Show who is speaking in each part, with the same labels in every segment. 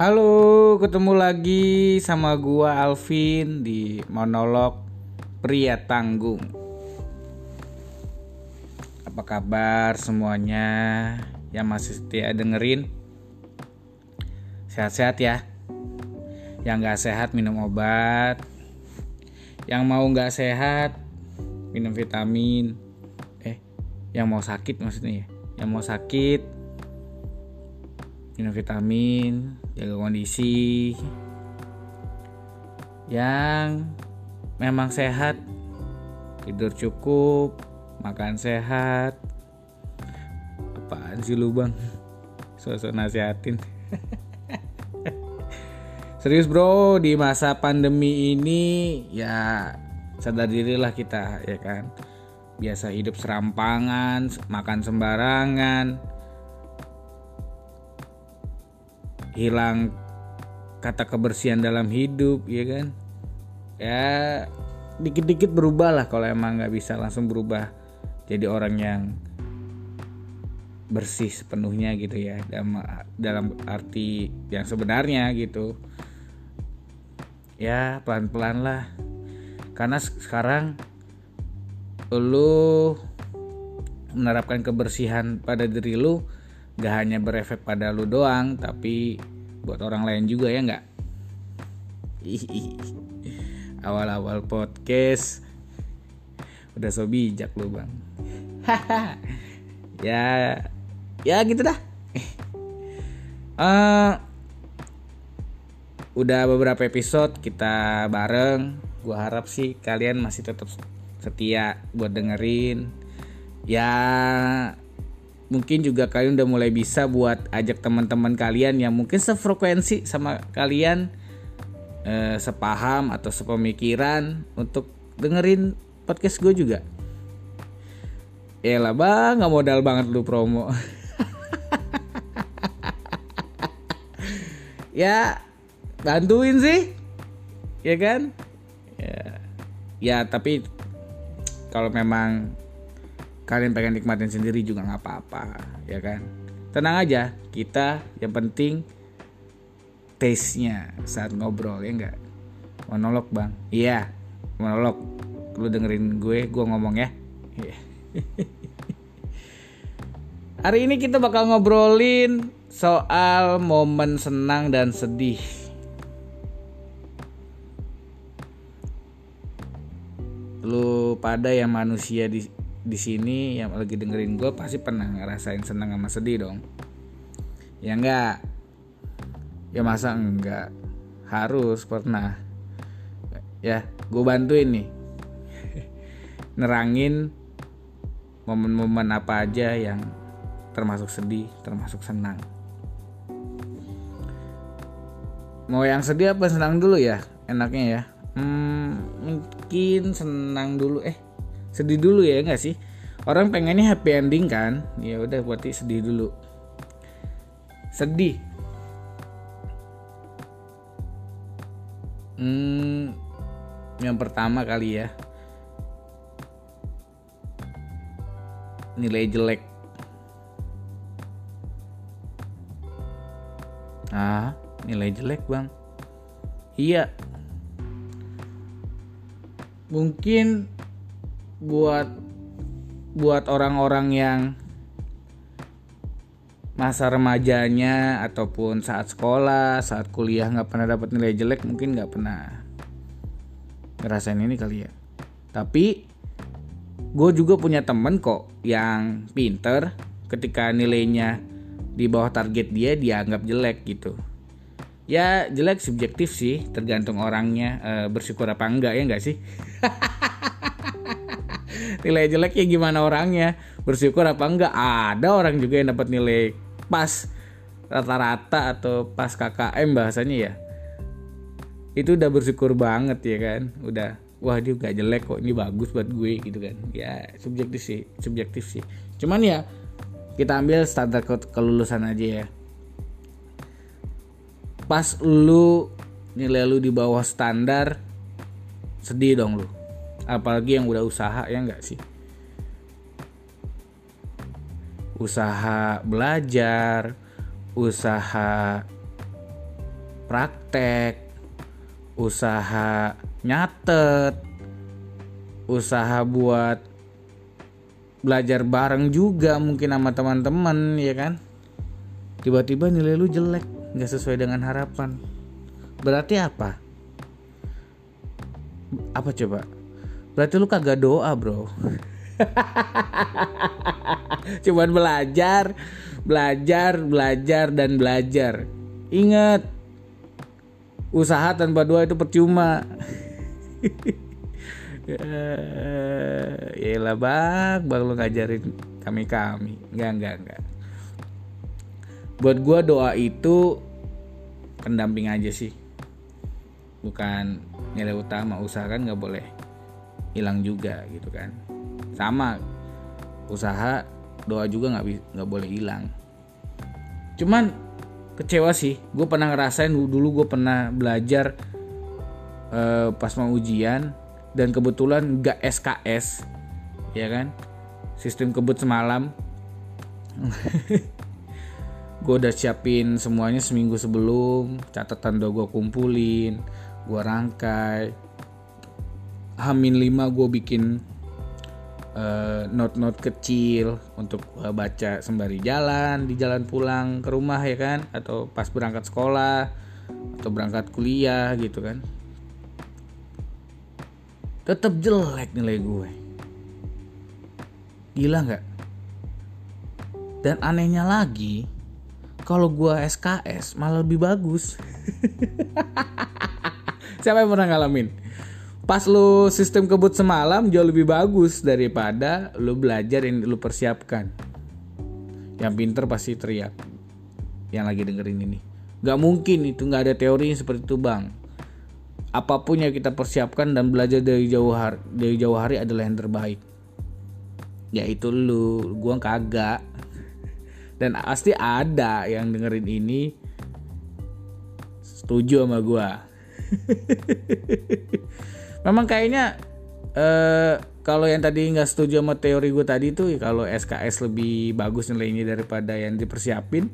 Speaker 1: Halo, ketemu lagi sama gua Alvin di monolog pria tanggung. Apa kabar semuanya yang masih setia dengerin? Sehat-sehat ya. Yang gak sehat minum obat. Yang mau gak sehat minum vitamin. Eh, yang mau sakit maksudnya ya. Yang mau sakit minum vitamin, jaga kondisi yang memang sehat, tidur cukup, makan sehat. Apaan sih lu bang? Sosok nasihatin. Serius bro, di masa pandemi ini ya sadar dirilah kita ya kan. Biasa hidup serampangan, makan sembarangan, hilang kata kebersihan dalam hidup ya kan? Ya dikit-dikit berubah lah kalau emang nggak bisa langsung berubah jadi orang yang bersih sepenuhnya gitu ya dalam dalam arti yang sebenarnya gitu. Ya pelan-pelan lah. Karena sekarang lu menerapkan kebersihan pada diri lu gak hanya berefek pada lu doang tapi buat orang lain juga ya nggak? Awal-awal podcast. Udah so bijak lu bang. Ya ya gitu dah. Uh, udah beberapa episode kita bareng. Gua harap sih kalian masih tetap setia buat dengerin. Ya mungkin juga kalian udah mulai bisa buat ajak teman-teman kalian yang mungkin sefrekuensi sama kalian eh, sepaham atau sepemikiran untuk dengerin podcast gue juga. Ya lah bang, nggak modal banget lu promo. ya bantuin sih, ya kan? Ya, ya tapi kalau memang kalian pengen nikmatin sendiri juga nggak apa-apa ya kan? Tenang aja kita yang penting taste nya saat ngobrol ya enggak monolog bang. Iya monolog. Lu dengerin gue gue ngomong ya. Hari ini kita bakal ngobrolin soal momen senang dan sedih. Lu pada yang manusia di di sini yang lagi dengerin gue pasti pernah ngerasain senang sama sedih dong. Ya enggak. Ya masa enggak? Harus pernah. Ya gue bantuin nih. Nerangin momen-momen apa aja yang termasuk sedih termasuk senang. Mau yang sedih apa senang dulu ya? Enaknya ya? Hmm, mungkin senang dulu. Eh sedih dulu ya nggak sih? Orang pengennya happy ending kan? Ya udah berarti sedih dulu. Sedih. Hmm, yang pertama kali ya. Nilai jelek. Ah nilai jelek bang. Iya. Mungkin buat buat orang-orang yang masa remajanya ataupun saat sekolah saat kuliah nggak pernah dapat nilai jelek mungkin nggak pernah ngerasain ini kali ya. Tapi gue juga punya temen kok yang pinter ketika nilainya di bawah target dia dianggap jelek gitu. Ya jelek subjektif sih tergantung orangnya e, bersyukur apa enggak ya enggak sih nilai jelek ya gimana orangnya? Bersyukur apa enggak? Ada orang juga yang dapat nilai pas rata-rata atau pas KKM bahasanya ya. Itu udah bersyukur banget ya kan? Udah wah dia gak jelek kok ini bagus buat gue gitu kan. Ya subjektif sih subjektif sih. Cuman ya kita ambil standar ke kelulusan aja ya. Pas lu nilai lu di bawah standar sedih dong lu apalagi yang udah usaha ya enggak sih? Usaha belajar usaha praktek usaha nyatet usaha buat belajar bareng juga mungkin sama teman-teman ya kan? Tiba-tiba nilai lu jelek nggak sesuai dengan harapan. Berarti apa? Apa coba berarti lu kagak doa bro. Cuman belajar belajar belajar dan belajar. Ingat usaha tanpa doa itu percuma. Ya lah bang. Bang lu ngajarin kami kami nggak nggak nggak. Buat gua doa itu pendamping aja sih. Bukan nilai utama. Usaha kan nggak boleh hilang juga gitu kan. Sama usaha doa juga nggak nggak boleh hilang. Cuman kecewa sih. Gue pernah ngerasain dulu gue pernah belajar uh, pas mau ujian dan kebetulan gak SKS ya kan? Sistem kebut semalam. Gue udah siapin semuanya seminggu sebelum catatan udah gue kumpulin gue rangkai hamin 5 gue bikin uh, note-note kecil untuk uh, baca sembari jalan di jalan pulang ke rumah ya kan? Atau pas berangkat sekolah atau berangkat kuliah gitu kan? Tetap jelek nilai gue gila nggak? Dan anehnya lagi kalau gue SKS malah lebih bagus. Siapa yang pernah ngalamin pas lu sistem kebut semalam jauh lebih bagus daripada lu belajar yang lu persiapkan. Yang pinter pasti teriak. Yang lagi dengerin ini. Gak mungkin itu gak ada teori seperti itu bang. Apa pun yang kita persiapkan dan belajar dari jauh hari, dari jauh hari adalah yang terbaik. Ya itu lu gua kagak. Dan pasti ada yang dengerin ini setuju sama gua memang kayaknya eh, kalau yang tadi nggak setuju sama teori gue tadi tuh kalau SKS lebih bagus nilainya daripada yang dipersiapin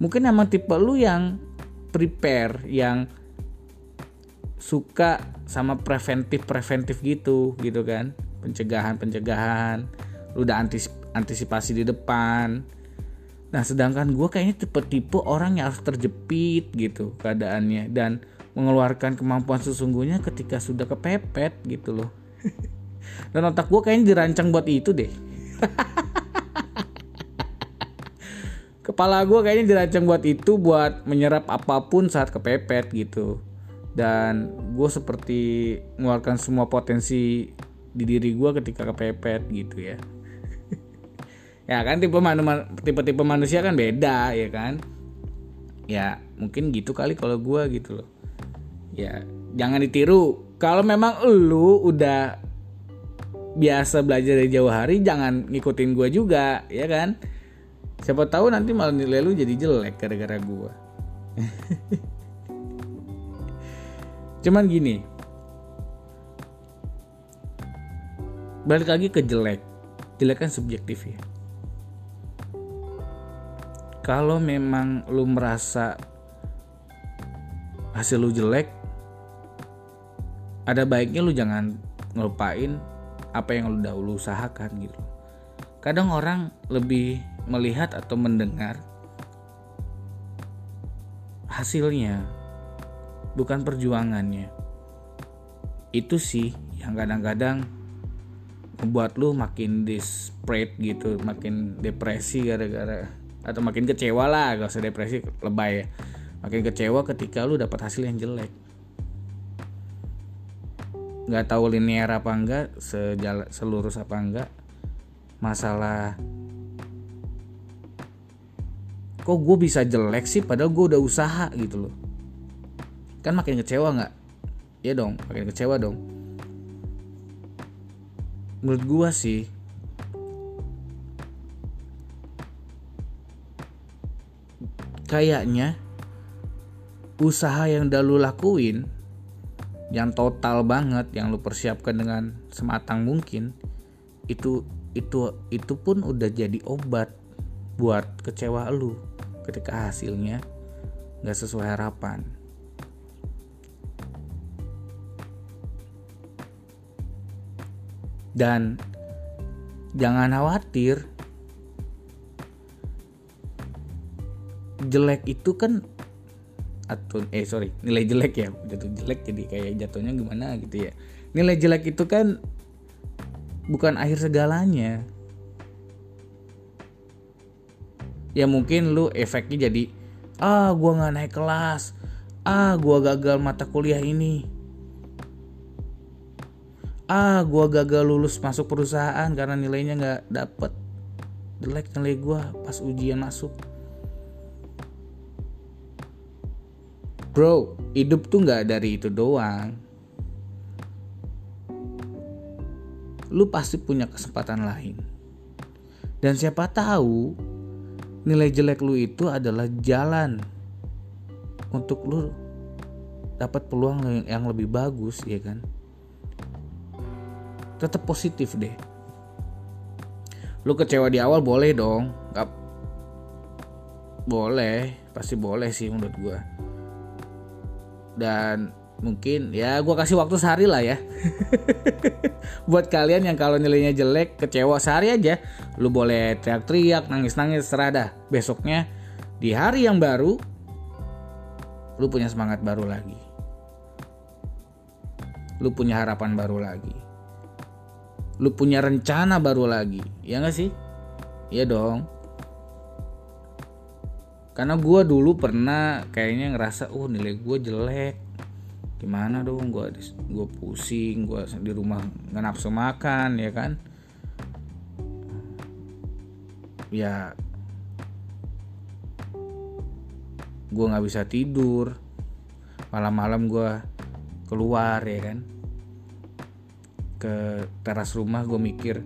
Speaker 1: mungkin emang tipe lu yang prepare yang suka sama preventif preventif gitu gitu kan. Pencegahan pencegahan lu udah antis antisipasi di depan. Nah sedangkan gue kayaknya tipe-tipe orang yang harus terjepit gitu keadaannya. Dan mengeluarkan kemampuan sesungguhnya ketika sudah kepepet gitu loh. Dan otak gue kayaknya dirancang buat itu deh. Kepala gue kayaknya dirancang buat itu buat menyerap apa pun saat kepepet gitu. Dan gue seperti mengeluarkan semua potensi di diri gue ketika kepepet gitu ya. Ya kan tipe manu tipe tipe manusia kan beda ya kan? Ya mungkin gitu kali kalau gue gitu loh ya jangan ditiru. Kalau memang lu udah biasa belajar dari jauh hari jangan ngikutin gue juga ya kan? Siapa tahu nanti malah nilai lu jadi jelek gara-gara gue cuman gini. Balik lagi ke jelek. Jelek kan subjektif ya. Kalau memang lu merasa hasil lu jelek ada baiknya lu jangan ngelupain apa yang lu dahulu usahakan gitu. Kadang orang lebih melihat atau mendengar hasilnya bukan perjuangannya. Itu sih yang kadang-kadang membuat lu makin desperate gitu makin depresi gara-gara atau makin kecewa lah gak usah depresi lebay ya. Makin kecewa ketika lu dapat hasil yang jelek nggak tahu linear apa enggak sejala, selurus apa enggak masalah kok gue bisa jelek sih padahal gue udah usaha gitu loh. Kan makin kecewa nggak? Ya dong makin kecewa dong. Menurut gua sih kayaknya usaha yang udah lu lakuin yang total banget yang lu persiapkan dengan sematang mungkin itu itu itu pun udah jadi obat buat kecewa lu ketika hasilnya nggak sesuai harapan. Dan jangan khawatir jelek itu kan atau eh sorry nilai jelek ya. Jatuh jelek jadi kayak jatuhnya gimana gitu ya. Nilai jelek itu kan bukan akhir segalanya. Ya mungkin lu efeknya jadi ah gua nggak naik kelas. Ah gua gagal mata kuliah ini. Ah gua gagal lulus masuk perusahaan karena nilainya nggak dapet. Jelek nilai gua pas ujian masuk bro hidup tuh nggak dari itu doang. Lu pasti punya kesempatan lain. Dan siapa tahu nilai jelek lu itu adalah jalan untuk lu dapat peluang yang lebih bagus ya kan? Tetap positif deh. Lu kecewa di awal boleh dong. Nggak boleh pasti boleh sih menurut gua dan mungkin ya gue kasih waktu sehari lah ya. Buat kalian yang kalau nilainya jelek kecewa sehari aja. Lu boleh teriak-teriak nangis-nangis serada besoknya di hari yang baru lu punya semangat baru lagi. Lu punya harapan baru lagi. Lu punya rencana baru lagi. Ya gak sih? Iya dong karena gue dulu pernah kayaknya ngerasa oh nilai gue jelek. Gimana dong gue gue pusing gue di rumah nggak nafsu makan ya kan? Ya gue nggak bisa tidur. Malam-malam gue keluar ya kan? Ke teras rumah gue mikir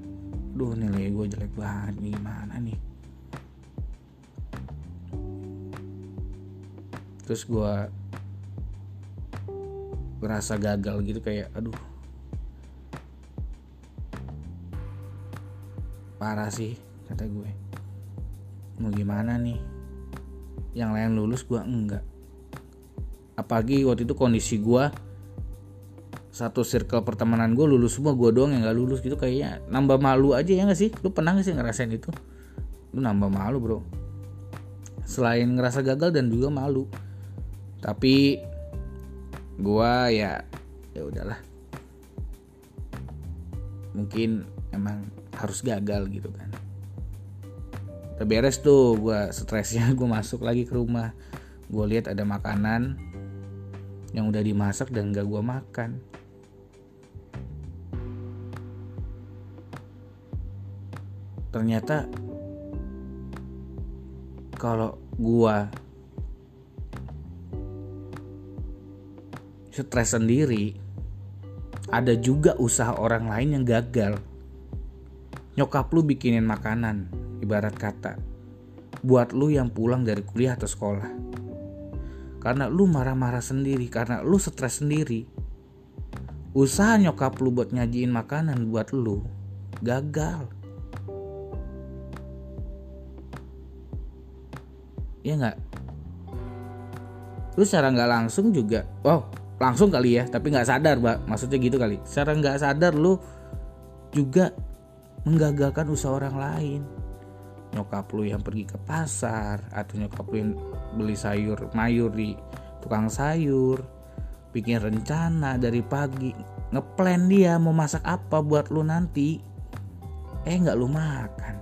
Speaker 1: duh nilai gue jelek banget gimana nih terus gue berasa gagal gitu kayak aduh. Parah sih kata gue. Mau gimana nih? Yang lain lulus gue enggak. Apalagi waktu itu kondisi gue satu circle pertemanan gue lulus semua gue doang yang gak lulus gitu kayaknya nambah malu aja ya gak sih? Lu pernah gak sih ngerasain itu? Lu nambah malu bro. Selain ngerasa gagal dan juga malu tapi gua ya ya udahlah. Mungkin emang harus gagal gitu kan. Udah beres tuh gua stresnya gue masuk lagi ke rumah. Gue lihat ada makanan yang udah dimasak dan gak gue makan. Ternyata kalau gua stres sendiri ada juga usaha orang lain yang gagal. Nyokap lu bikinin makanan ibarat kata buat lu yang pulang dari kuliah atau sekolah. Karena lu marah-marah sendiri karena lu stres sendiri. Usaha nyokap lu buat nyajiin makanan buat lu gagal. Ya nggak? Lu secara nggak langsung juga wow langsung kali ya tapi nggak sadar mbak. Maksudnya gitu kali. Secara nggak sadar lu juga menggagalkan usaha orang lain. Nyokap lu yang pergi ke pasar atau nyokap lu yang beli sayur mayur di tukang sayur bikin rencana dari pagi ngeplan dia mau masak apa buat lu nanti eh nggak lu makan.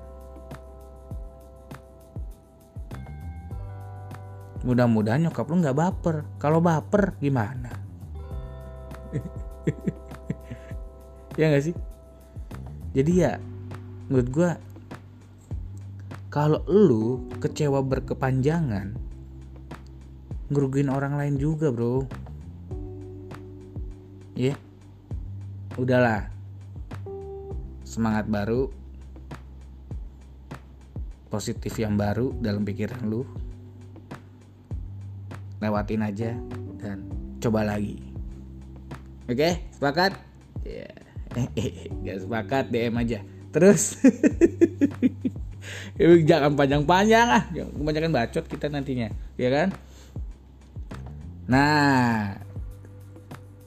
Speaker 1: Mudah-mudahan nyokap lu nggak baper. Kalau baper gimana ya gak sih? Jadi ya menurut gue kalau lu kecewa berkepanjangan ngerugiin orang lain juga bro. Ya yeah. udahlah. Semangat baru. Positif yang baru dalam pikiran lu. Lewatin aja dan coba lagi oke okay, sepakat? Ya yeah. sepakat DM aja. Terus? Jangan panjang-panjang ah kebanyakan bacot kita nantinya ya kan? Nah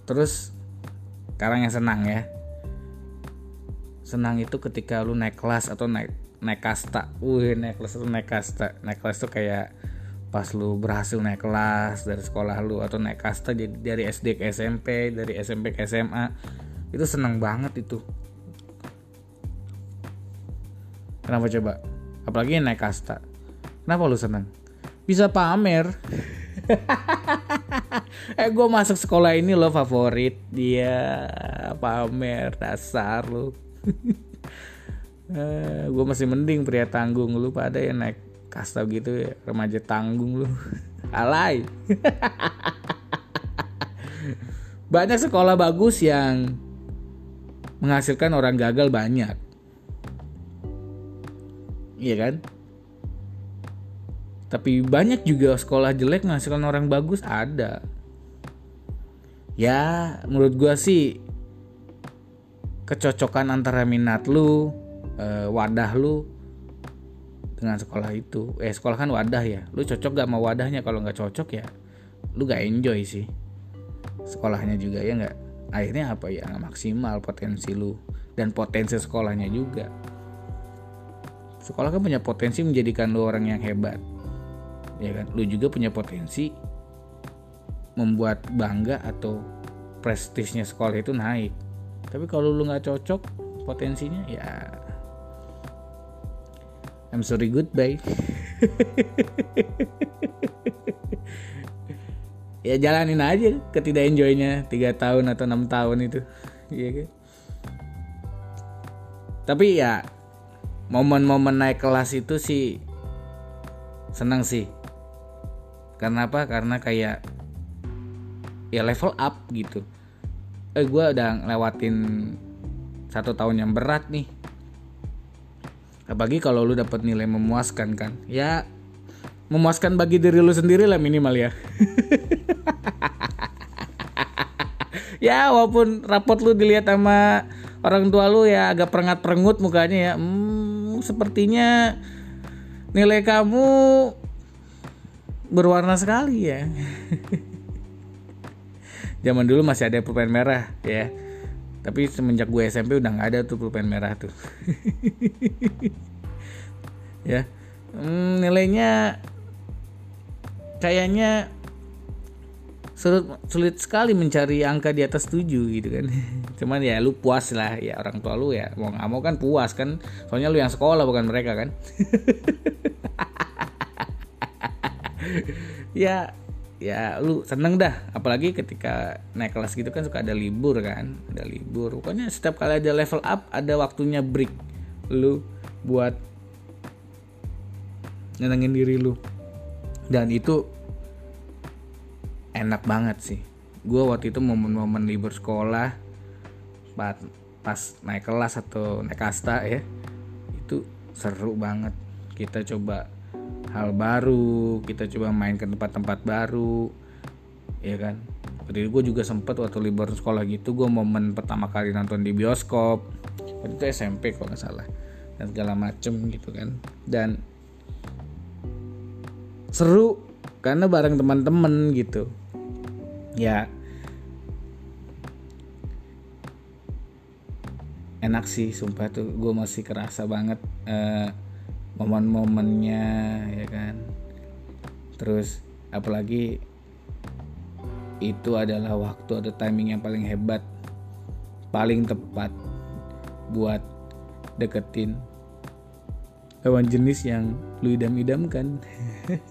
Speaker 1: terus sekarang yang senang ya. Senang itu ketika lu naik kelas atau naik naik kasta. Wih naik kelas atau naik kasta. Naik kelas tuh kayak pas lu berhasil naik kelas dari sekolah lu atau naik kasta jadi dari SD ke SMP dari SMP ke SMA itu senang banget itu. Kenapa coba? Apalagi naik kasta. Kenapa lu senang bisa pamer. Eh gue masuk sekolah ini lo favorit dia. Pamer dasar lu. Uh, gue masih mending pria tanggung. Lu pada ya naik kasta gitu ya remaja tanggung lu. Alay. Banyak sekolah bagus yang menghasilkan orang gagal banyak. Iya kan? Tapi banyak juga sekolah jelek menghasilkan orang bagus ada. Ya menurut gue sih kecocokan antara minat lu uh, wadah lu dengan sekolah itu. Eh sekolah kan wadah ya. Lu cocok gak sama wadahnya? Kalau nggak cocok ya lu gak enjoy sih sekolahnya juga ya nggak? Akhirnya apa ya? Nggak maksimal potensi lu dan potensi sekolahnya juga. Sekolah kan punya potensi menjadikan lu orang yang hebat ya kan? Lu juga punya potensi membuat bangga atau prestisnya sekolah itu naik. Tapi kalau lu nggak cocok potensinya ya I'm sorry goodbye. Ya jalanin aja ketidak enjoynya tiga tahun atau enam tahun itu. Iya kan? Tapi ya momen-momen naik kelas itu sih senang sih. Karena apa? Karena kayak ya level up gitu. Eh gue udah ngelewatin satu tahun yang berat nih apalagi kalau lu dapat nilai memuaskan kan. Ya memuaskan bagi diri lu sendiri lah minimal ya. Ya walaupun rapot lu dilihat sama orang tua lu ya agak perengat perengut mukanya ya. Hmm, sepertinya nilai kamu berwarna sekali ya. Zaman dulu masih ada pulpen merah ya tapi semenjak gue SMP udah nggak ada tuh pulpen merah tuh. Ya. Hmm, nilainya kayaknya sulit sulit sekali mencari angka di atas 7 gitu kan. Cuman ya lu puas lah ya orang tua lu ya mau nggak mau kan puas kan. Soalnya lu yang sekolah bukan mereka kan. Ya ya lu seneng dah. Apalagi ketika naik kelas gitu kan suka ada libur kan ada libur. Pokoknya setiap kali ada level up ada waktunya break lu buat nyenengin diri lu. Dan itu enak banget sih. Gue waktu itu momen-momen libur sekolah pas pas naik kelas atau naik kasta ya itu seru banget. Kita coba hal baru kita coba main ke tempat-tempat baru ya kan? Jadi gue juga sempet waktu libur sekolah gitu gue momen pertama kali nonton di bioskop. Waktu itu SMP kalau nggak salah dan segala macem gitu kan. Dan seru karena bareng teman-teman gitu. Ya. Enak sih sumpah tuh gue masih kerasa banget uh, momen-momennya ya kan? Terus apalagi itu adalah waktu atau timing yang paling hebat paling tepat buat deketin lawan jenis yang lu idam-idamkan.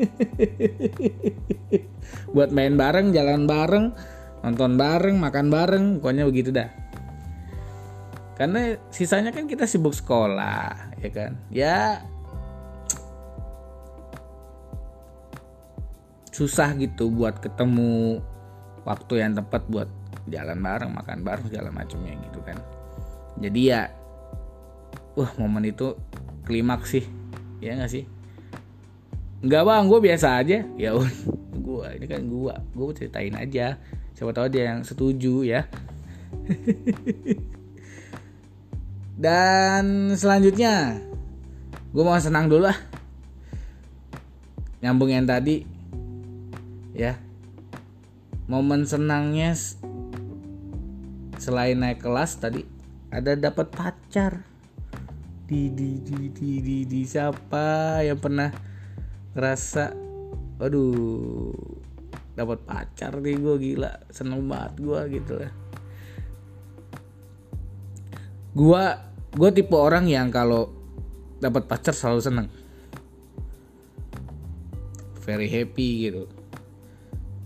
Speaker 1: Buat main bareng jalan bareng nonton bareng makan bareng pokoknya begitu dah. Karena sisanya kan kita sibuk sekolah ya kan? Ya susah gitu buat ketemu waktu yang tepat buat jalan bareng makan bareng segala macamnya gitu kan. Jadi ya wah momen itu klimaks sih ya nggak sih? Nggak bang gue biasa aja. Ya gue ini kan gue gue ceritain aja. Siapa tahu dia yang setuju ya. Dan selanjutnya gue mau senang dulu lah. Nyambung yang tadi ya. Momen senangnya selain naik kelas tadi ada dapat pacar. Di di di di di, di siapa yang pernah ngerasa aduh dapat pacar nih gue gila seneng banget gue gitu lah. Gue gue tipe orang yang kalau dapat pacar selalu seneng. Very happy gitu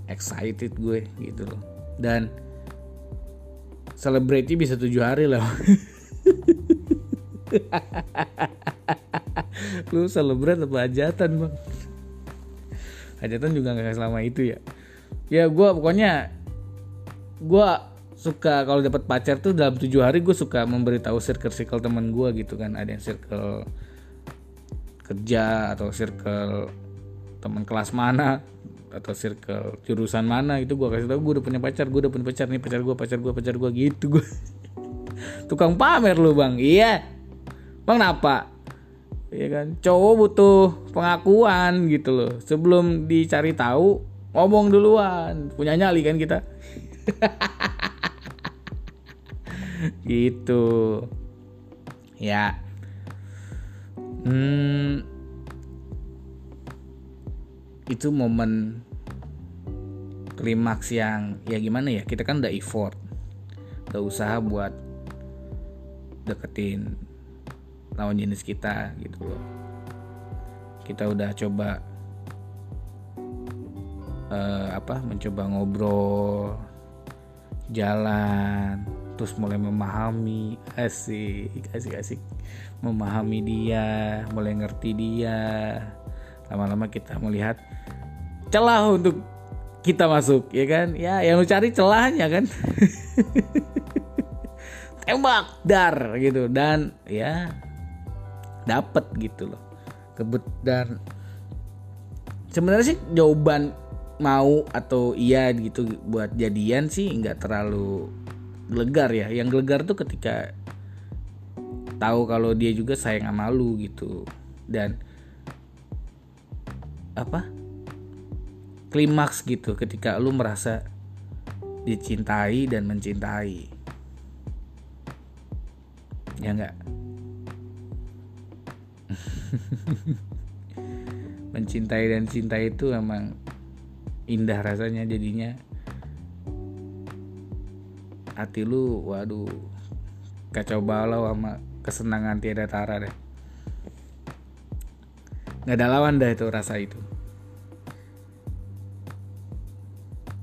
Speaker 1: excited gue gitu loh. Dan celebrate bisa tujuh hari lah. Lu celebrate apa hajatan bang? Hajatan juga nggak selama itu ya. Ya gue pokoknya gue suka kalau dapat pacar tuh dalam tujuh hari gue suka memberitahu circle circle teman gue gitu kan. Ada yang circle kerja atau circle teman kelas mana atau circle jurusan mana itu gue kasih tau gue udah punya pacar gue udah punya pacar nih pacar gue pacar gue pacar gue gitu gue tukang pamer lu bang. Iya. Bang apa Iya kan? Cowok butuh pengakuan gitu loh. Sebelum dicari tahu ngomong duluan. Punya nyali kan kita? Gitu. Ya. Hmm, itu momen klimaks yang ya gimana ya kita kan udah effort udah usaha buat deketin lawan jenis kita gitu loh. Kita udah coba uh, apa mencoba ngobrol jalan terus mulai memahami asik asik asik. Memahami dia mulai ngerti dia. Lama-lama kita melihat celah untuk kita masuk ya kan? Ya yang lu cari celahnya kan? Tembak dar gitu. Dan ya dapat gitu loh. Kebet dan sebenarnya sih jawaban mau atau iya gitu buat jadian sih nggak terlalu gelegar ya. Yang gelegar tuh ketika tahu kalau dia juga sayang sama lu gitu. Dan apa klimaks gitu ketika lu merasa dicintai dan mencintai. Ya enggak mencintai dan cinta itu emang indah rasanya jadinya. Hati lu waduh kacau balau sama kesenangan tiada tara deh. Nggak ada lawan dah itu rasa itu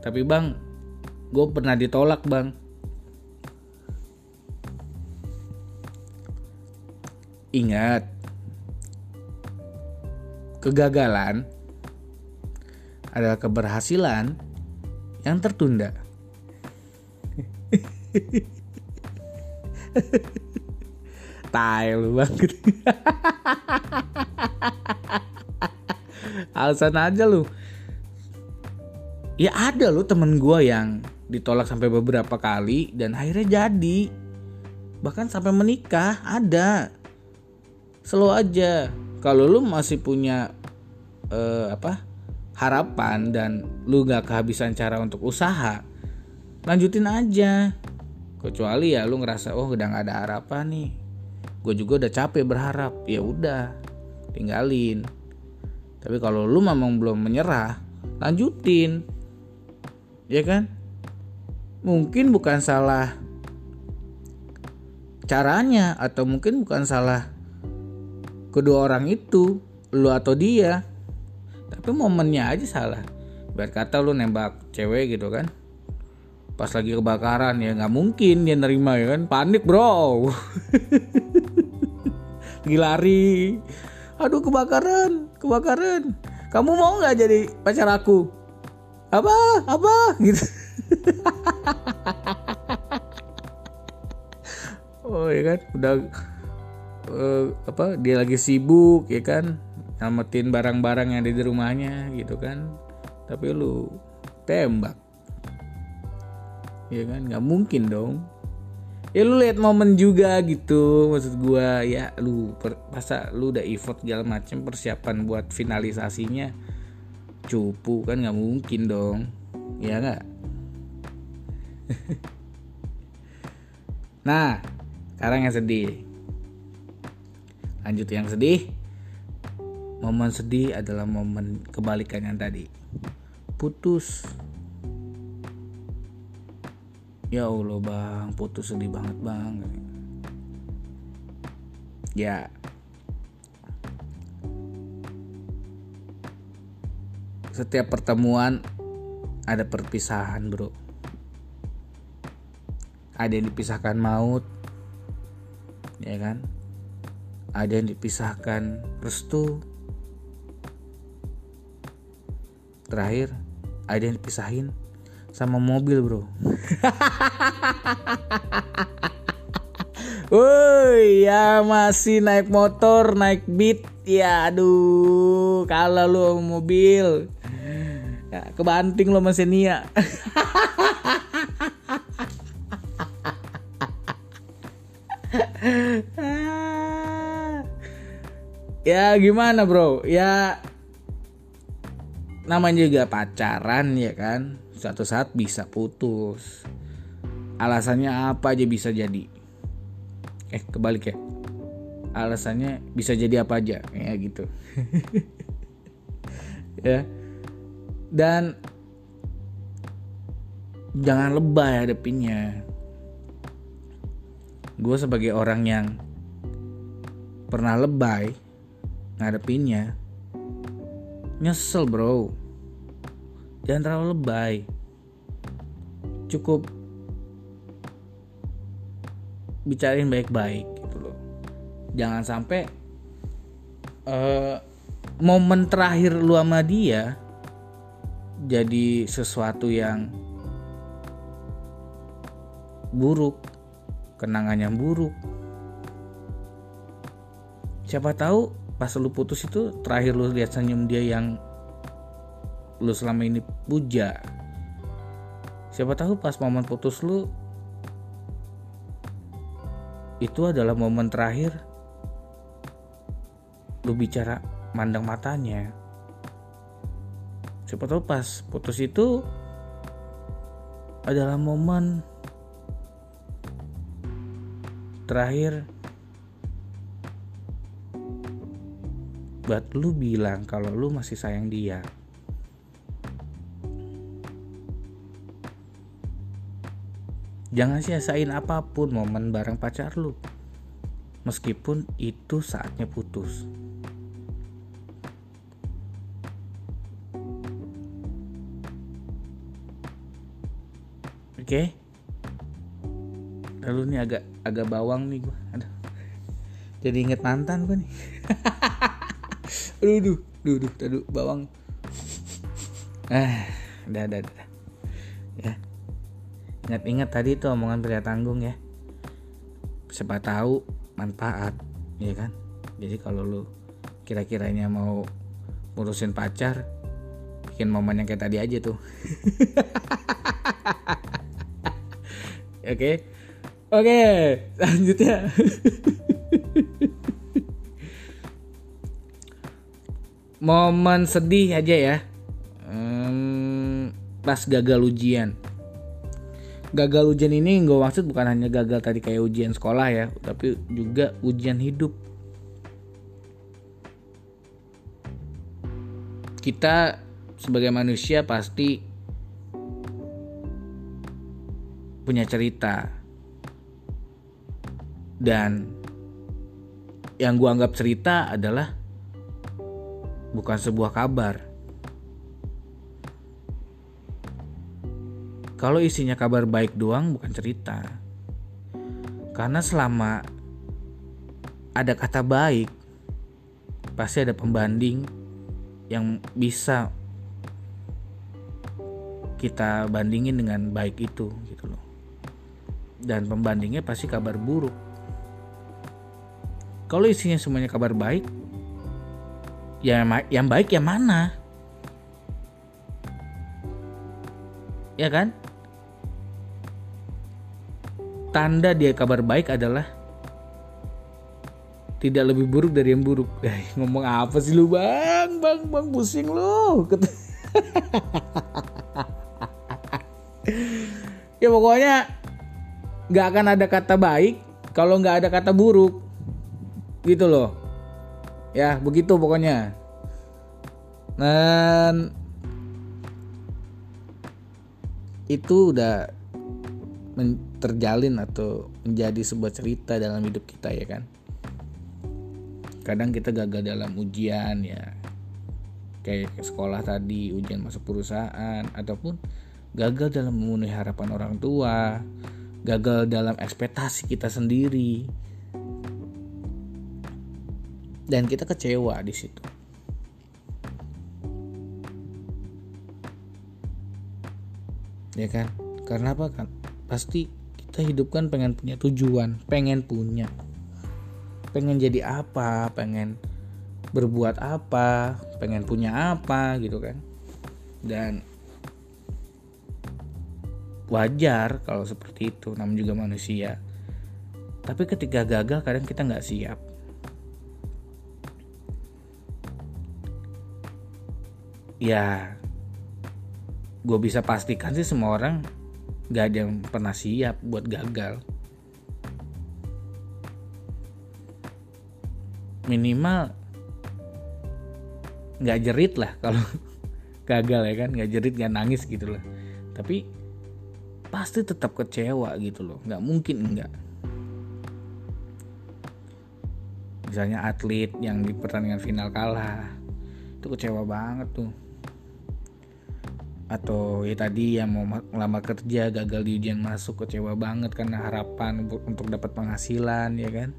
Speaker 1: tapi bang gue pernah ditolak bang ingat kegagalan adalah keberhasilan yang tertunda Tai lu banget. Alasan aja lu. Ya ada lu temen gue yang ditolak sampai beberapa kali dan akhirnya jadi. Bahkan sampai menikah ada. Slow aja. Kalau lu masih punya uh, apa harapan dan lu gak kehabisan cara untuk usaha, lanjutin aja kecuali ya lu ngerasa oh udah nggak ada harapan nih gue juga udah capek berharap ya udah tinggalin tapi kalau lu memang belum menyerah lanjutin ya kan? Mungkin bukan salah caranya atau mungkin bukan salah kedua orang itu lu atau dia. Tapi momennya aja salah. Biar kata lu nembak cewek gitu kan. Pas lagi kebakaran ya nggak mungkin dia nerima ya kan? Panik bro. Lagi lari. Aduh kebakaran kebakaran. Kamu mau nggak jadi pacar aku apa? Apa? Gitu. Oh ya kan? Udah uh, apa dia lagi sibuk ya kan? Nyelamatin barang-barang yang ada di rumahnya gitu kan? Tapi lu tembak. Ya kan? Nggak mungkin dong. Ya lu lihat momen juga gitu maksud gua. Ya lu per, masa lu udah effort segala macem persiapan buat finalisasinya cupu kan nggak mungkin dong. Ya nggak? Nah sekarang yang sedih. Lanjut yang sedih. Momen sedih adalah momen kebalikan yang tadi. Putus. Ya Allah bang. Putus sedih banget bang. Ya setiap pertemuan ada perpisahan bro. Ada yang dipisahkan maut ya kan? Ada yang dipisahkan restu. Terakhir ada yang dipisahin sama mobil bro. Woi ya masih naik motor naik beat. Ya aduh kalau lu mobil ya, kebanting lo masih Nia. Ya gimana bro? Ya namanya juga pacaran ya kan? Suatu saat bisa putus. Alasannya apa aja bisa jadi? Eh kebalik ya. Alasannya bisa jadi apa aja? Ya gitu. Ya dan jangan lebay hadapinnya. Gue sebagai orang yang pernah lebay ngadepinnya nyesel bro. Jangan terlalu lebay. Cukup bicarain baik-baik gitu loh. Jangan sampai uh, momen terakhir lu sama dia jadi sesuatu yang buruk kenangan yang buruk. Siapa tahu pas lu putus itu terakhir lu lihat senyum dia yang lu selama ini puja. Siapa tahu pas momen putus lu itu adalah momen terakhir lu bicara mandang matanya siapa tahu pas putus itu adalah momen terakhir buat lu bilang kalau lu masih sayang dia. Jangan sia-siain apa pun momen bareng pacar lu. Meskipun itu saatnya putus. Oke. Okay? Lalu nih agak agak bawang nih gua. Aduh. Jadi inget mantan gua nih. aduh duh duh duh tadu bawang ah udah udah ya ingat-ingat tadi tuh omongan pria tanggung ya siapa tahu manfaat ya kan jadi kalau lu kira-kiranya mau ngurusin pacar bikin momen yang kayak tadi aja tuh oke. Oke okay, selanjutnya. Momen sedih aja ya. Hmm, pas gagal ujian. Gagal ujian ini gue maksud bukan hanya gagal tadi kayak ujian sekolah ya tapi juga ujian hidup. Kita sebagai manusia pasti punya cerita dan yang gue anggap cerita adalah bukan sebuah kabar. Kalau isinya kabar baik doang bukan cerita. Karena selama ada kata baik, pasti ada pembanding yang bisa kita bandingin dengan baik itu gitu loh. Dan pembandingnya pasti kabar buruk. Kalau isinya semuanya kabar baik, ya yang baik yang mana? Ya kan? Tanda dia kabar baik adalah tidak lebih buruk dari yang buruk. Eh, ngomong apa sih lu bang? Bang bang pusing lu. Ya pokoknya nggak akan ada kata baik kalau nggak ada kata buruk. Gitu loh. Ya begitu pokoknya. Dan itu udah terjalin atau menjadi sebuah cerita dalam hidup kita ya kan? Kadang kita gagal dalam ujian ya. Kayak sekolah tadi ujian masuk perusahaan ataupun gagal dalam memenuhi harapan orang tua gagal dalam ekspektasi kita sendiri. Dan kita kecewa di situ. Ya kan? Karena apa kan pasti kita hidup kan pengen punya tujuan pengen punya. Pengen jadi apa pengen berbuat apa pengen punya apa gitu kan? Dan wajar kalau seperti itu namun juga manusia. Tapi ketika gagal kadang kita nggak siap. Ya gue bisa pastikan sih semua orang nggak ada yang pernah siap buat gagal. Minimal nggak jerit lah kalau gagal ya kan nggak jerit nggak nangis gitu loh tapi pasti tetap kecewa gitu loh. Nggak mungkin enggak misalnya atlet yang di pertandingan final kalah itu kecewa banget tuh. Atau ya tadi yang mau lama kerja gagal di ujian masuk kecewa banget karena harapan untuk dapat penghasilan ya kan?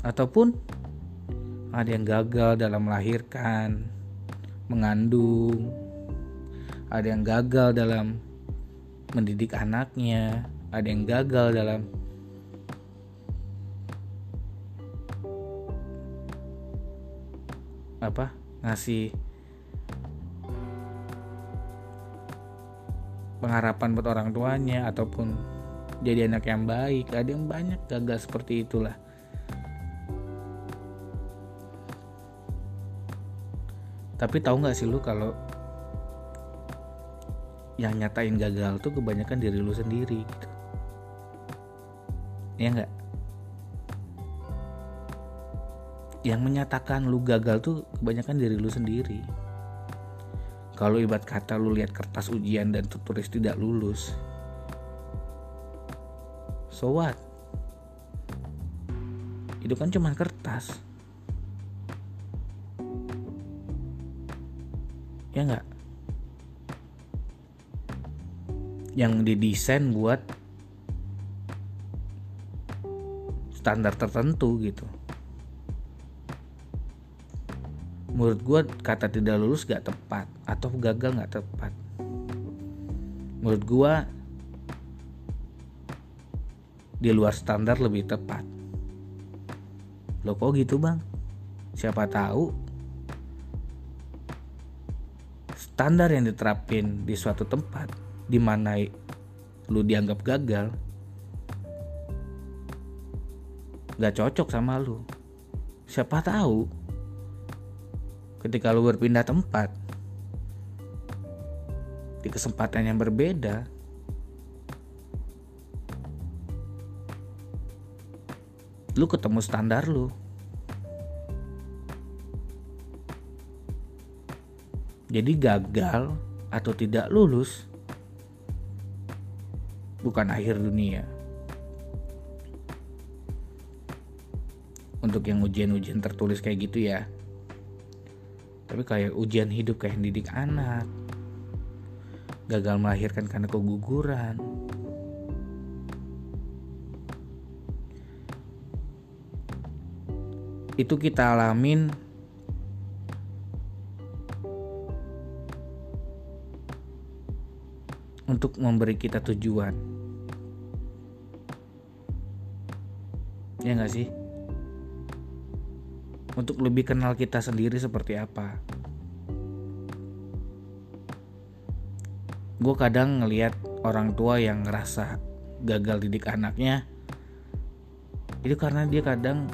Speaker 1: Ataupun ada yang gagal dalam melahirkan, mengandung, ada yang gagal dalam mendidik anaknya, ada yang gagal dalam apa ngasih pengharapan buat orang tuanya ataupun jadi anak yang baik. Ada yang banyak gagal seperti itulah. Tapi tahu nggak sih lu kalau yang nyatain gagal tuh kebanyakan diri lu sendiri gitu. Ya nggak? Yang menyatakan lu gagal tuh kebanyakan diri lu sendiri. Kalau ibarat kata lu lihat kertas ujian dan tulis tidak lulus so what? Itu kan cuma kertas. Ya nggak yang didesain buat standar tertentu gitu. Menurut gue kata tidak lulus gak tepat atau gagal gak tepat. Menurut gue di luar standar lebih tepat. Lo kok gitu bang? Siapa tahu standar yang diterapin di suatu tempat di mana lu dianggap gagal gak cocok sama lu. Siapa tahu ketika lu berpindah tempat di kesempatan yang berbeda lu ketemu standar lu. Jadi gagal atau tidak lulus bukan akhir dunia. Untuk yang ujian-ujian tertulis kayak gitu ya. Tapi kayak ujian hidup kayak didik anak. Gagal melahirkan karena keguguran. Itu kita alamin untuk memberi kita tujuan. Ya nggak sih? Untuk lebih kenal kita sendiri seperti apa. Gue kadang ngeliat orang tua yang ngerasa gagal didik anaknya itu karena dia kadang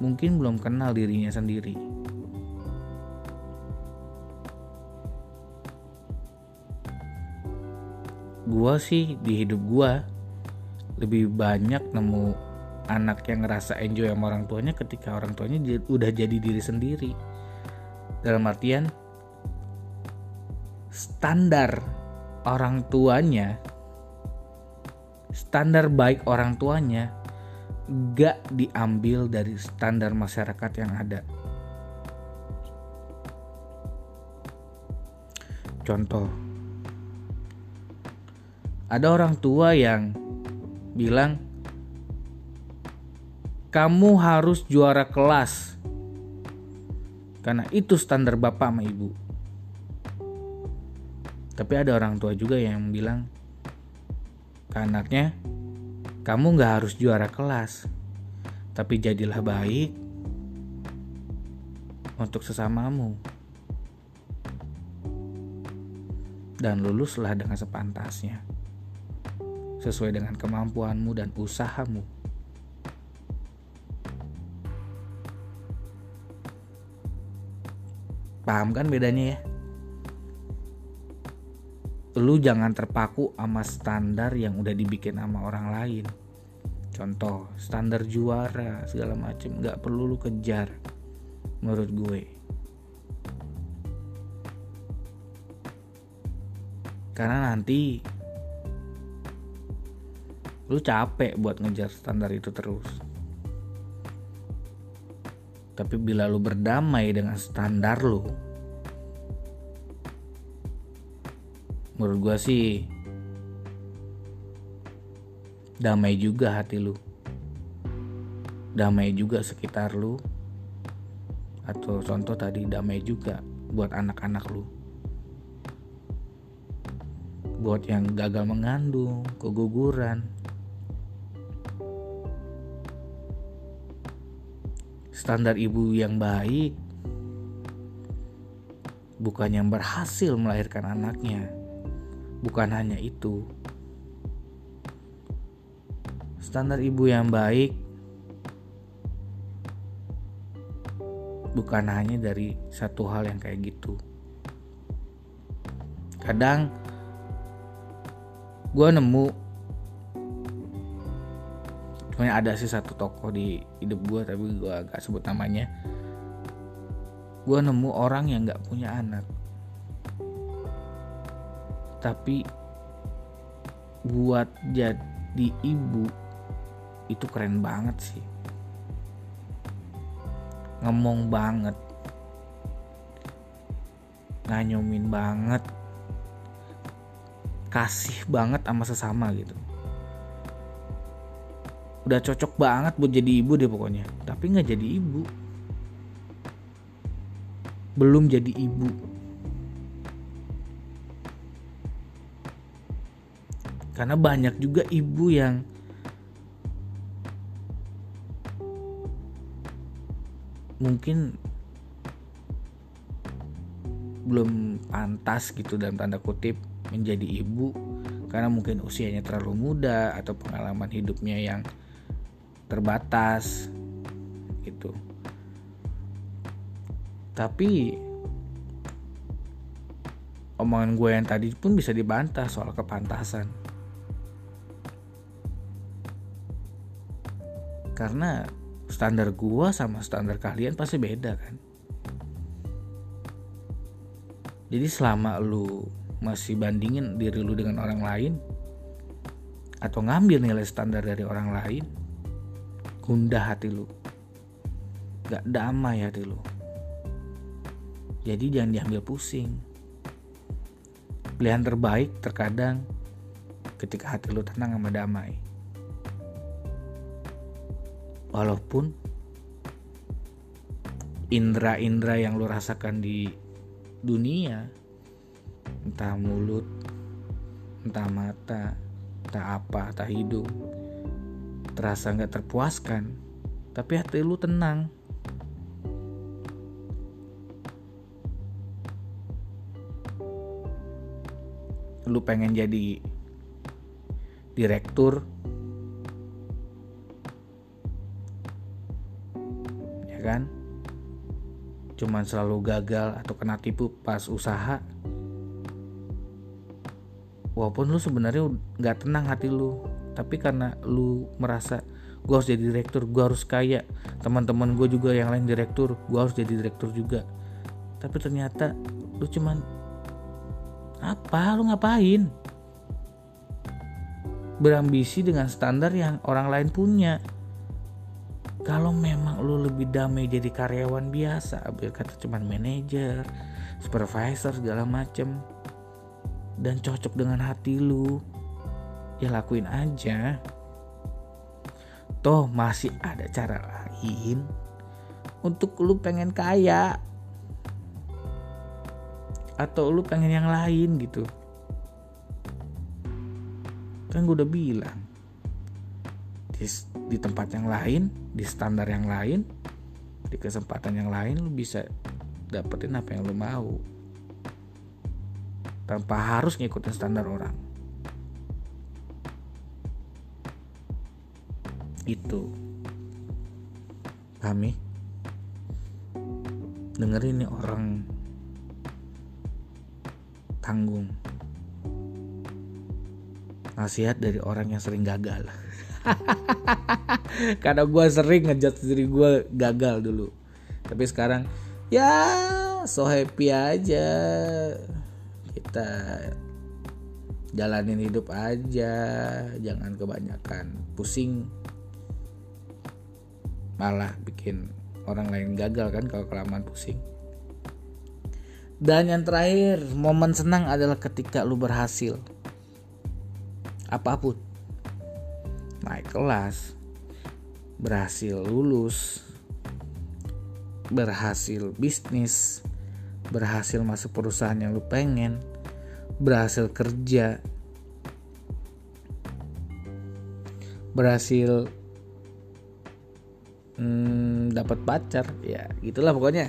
Speaker 1: mungkin belum kenal dirinya sendiri gua sih di hidup gua lebih banyak nemu anak yang ngerasa enjoy sama orang tuanya ketika orang tuanya udah jadi diri sendiri. Dalam artian standar orang tuanya standar baik orang tuanya gak diambil dari standar masyarakat yang ada. Contoh ada orang tua yang bilang kamu harus juara kelas. Karena itu standar bapak sama ibu. Tapi ada orang tua juga yang bilang ke anaknya kamu gak harus juara kelas. Tapi jadilah baik untuk sesamamu. Dan luluslah dengan sepantasnya sesuai dengan kemampuanmu dan usahamu Paham kan bedanya ya? Lu jangan terpaku sama standar yang udah dibikin sama orang lain. Contoh, standar juara segala macem nggak perlu lu kejar menurut gue. Karena nanti lu capek buat ngejar standar itu terus. Tapi bila lu berdamai dengan standar lu, menurut gue sih damai juga hati lu. Damai juga sekitar lu. Atau contoh tadi damai juga buat anak-anak lu. Buat yang gagal mengandung, keguguran, standar ibu yang baik bukan yang berhasil melahirkan anaknya. Bukan hanya itu. Standar ibu yang baik bukan hanya dari satu hal yang kayak gitu. Kadang gue nemu Cuma ada sih satu tokoh di hidup gue tapi gue agak sebut namanya. Gue nemu orang yang gak punya anak. Tapi buat jadi ibu itu keren banget sih. Ngomong banget. Nganyomin banget. Kasih banget sama sesama gitu udah cocok banget buat jadi ibu deh pokoknya. Tapi nggak jadi ibu. Belum jadi ibu. Karena banyak juga ibu yang mungkin belum pantas gitu dalam tanda kutip menjadi ibu karena mungkin usianya terlalu muda atau pengalaman hidupnya yang terbatas gitu. Tapi omongan gue yang tadi pun bisa dibantah soal kepantasan. Karena standar gue sama standar kalian pasti beda kan? Jadi selama lu masih bandingin diri lu dengan orang lain atau ngambil nilai standar dari orang lain gundah hati lu. Gak damai hati lu. Jadi jangan diambil pusing. Pilihan terbaik terkadang ketika hati lu tenang sama damai. Walaupun indera-indera yang lu rasakan di dunia entah mulut entah mata entah apa entah hidung terasa nggak terpuaskan tapi hati lu tenang. Lu pengen jadi direktur. Ya kan? Cuman selalu gagal atau kena tipu pas usaha. Walaupun lu sebenarnya nggak tenang hati lu tapi karena lu merasa gue harus jadi direktur gue harus kaya. Teman-teman gue juga yang lain direktur gue harus jadi direktur juga. Tapi ternyata lu cuman apa? Lu ngapain? Berambisi dengan standar yang orang lain punya. Kalau memang lu lebih damai jadi karyawan biasa kata cuman manajer supervisor segala macem dan cocok dengan hati lu ya lakuin aja. Toh masih ada cara lain untuk lu pengen kaya. Atau lu pengen yang lain gitu. Kan gue udah bilang di, di tempat yang lain di standar yang lain di kesempatan yang lain lu bisa dapetin apa yang lu mau. Tanpa harus ngikutin standar orang itu kami dengerin nih orang tanggung. Nasihat dari orang yang sering gagal. Karena gue sering ngejat diri gue gagal dulu. Tapi sekarang ya so happy aja. Kita jalanin hidup aja. Jangan kebanyakan pusing malah bikin orang lain gagal kan kalau kelamaan pusing. Dan yang terakhir momen senang adalah ketika lu berhasil. Apa pun. Naik kelas berhasil lulus berhasil bisnis berhasil masuk perusahaan yang lu pengen berhasil kerja berhasil hmm, dapat pacar. Ya gitulah pokoknya.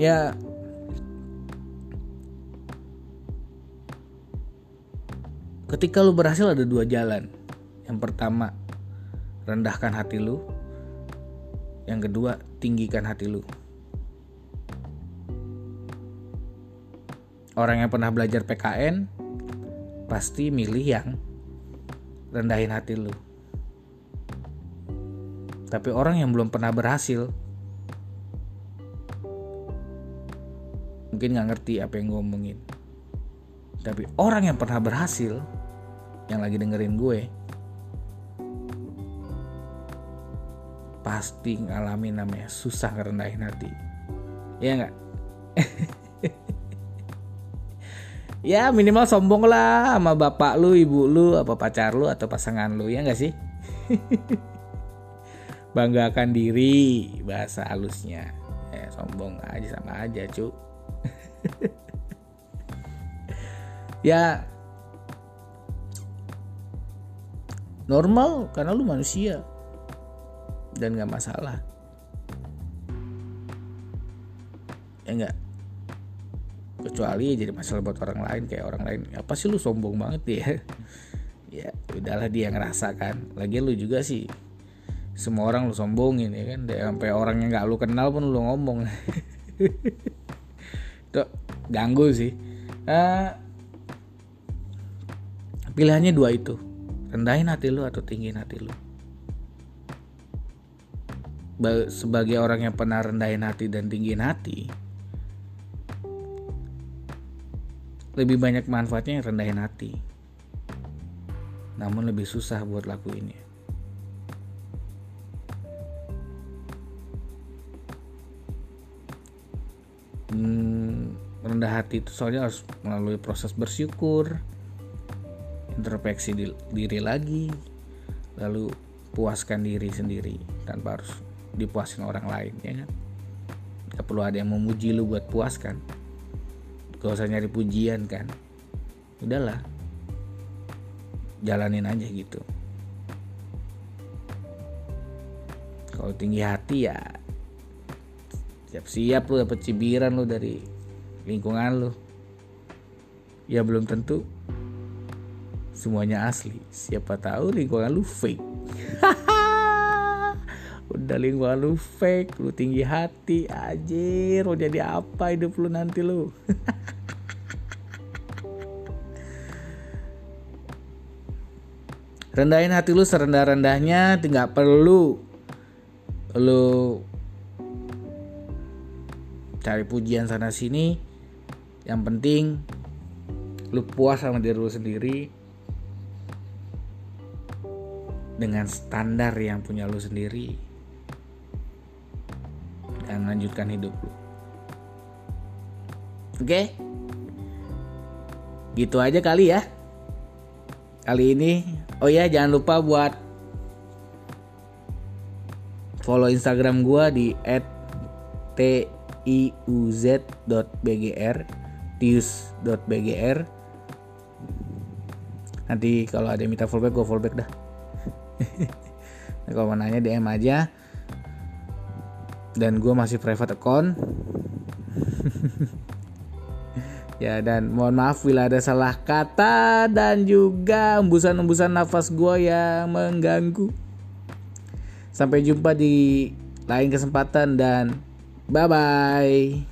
Speaker 1: Ya. Ketika lu berhasil ada dua jalan. Yang pertama rendahkan hati lu. Yang kedua tinggikan hati lu. Orang yang pernah belajar PKN pasti milih yang rendahin hati lu. Tapi orang yang belum pernah berhasil mungkin nggak ngerti apa yang gue omongin. Tapi orang yang pernah berhasil yang lagi dengerin gue pasti ngalamin namanya susah ngerendahin hati. Ya nggak? ya minimal sombong lah sama bapak lu, ibu lu, apa pacar lu atau pasangan lu ya nggak sih? Banggakan diri bahasa halusnya. Ya, sombong aja sama aja cu. ya normal karena lu manusia dan nggak masalah. Ya enggak kecuali jadi masalah buat orang lain kayak orang lain apa sih lu sombong banget ya ya udahlah dia ngerasakan lagi lu juga sih semua orang lu sombongin ya kan? Sampai orang yang nggak lu kenal pun lu ngomong. Itu ganggu sih. Uh, pilihannya dua itu. Rendahin hati lu atau tinggiin hati lu. Sebagai orang yang pernah rendahin hati dan tinggiin hati lebih banyak manfaatnya yang rendahin hati. Namun lebih susah buat lakuinnya rendah hati itu soalnya harus melalui proses bersyukur introspeksi diri lagi lalu puaskan diri sendiri tanpa harus dipuasin orang lain ya kan? Gak perlu ada yang memuji lu buat puaskan. Gak usah nyari pujian kan? Udahlah. Jalanin aja gitu. Kalau tinggi hati ya siap-siap lu dapet cibiran lu dari lingkungan lu. Ya belum tentu semuanya asli. Siapa tahu lingkungan lu fake. Udah lingkungan lu fake lu tinggi hati aja mau jadi apa hidup lu nanti lu? Rendahin hati lu serendah-rendahnya nggak perlu lu cari pujian sana sini. Yang penting lu puas sama diri lu sendiri. Dengan standar yang punya lu sendiri. Dan lanjutkan hidup lu. Oke? Gitu aja kali ya. Kali ini oh ya jangan lupa buat follow instagram gua di t iuz.bgr tius.bgr nanti kalau ada yang minta fallback gue fallback dah. Kalau mau nanya DM aja. Dan gue masih private account. Ya dan mohon maaf bila ada salah kata dan juga embusan-embusan nafas gue yang mengganggu. Sampai jumpa di lain kesempatan dan Bye bye.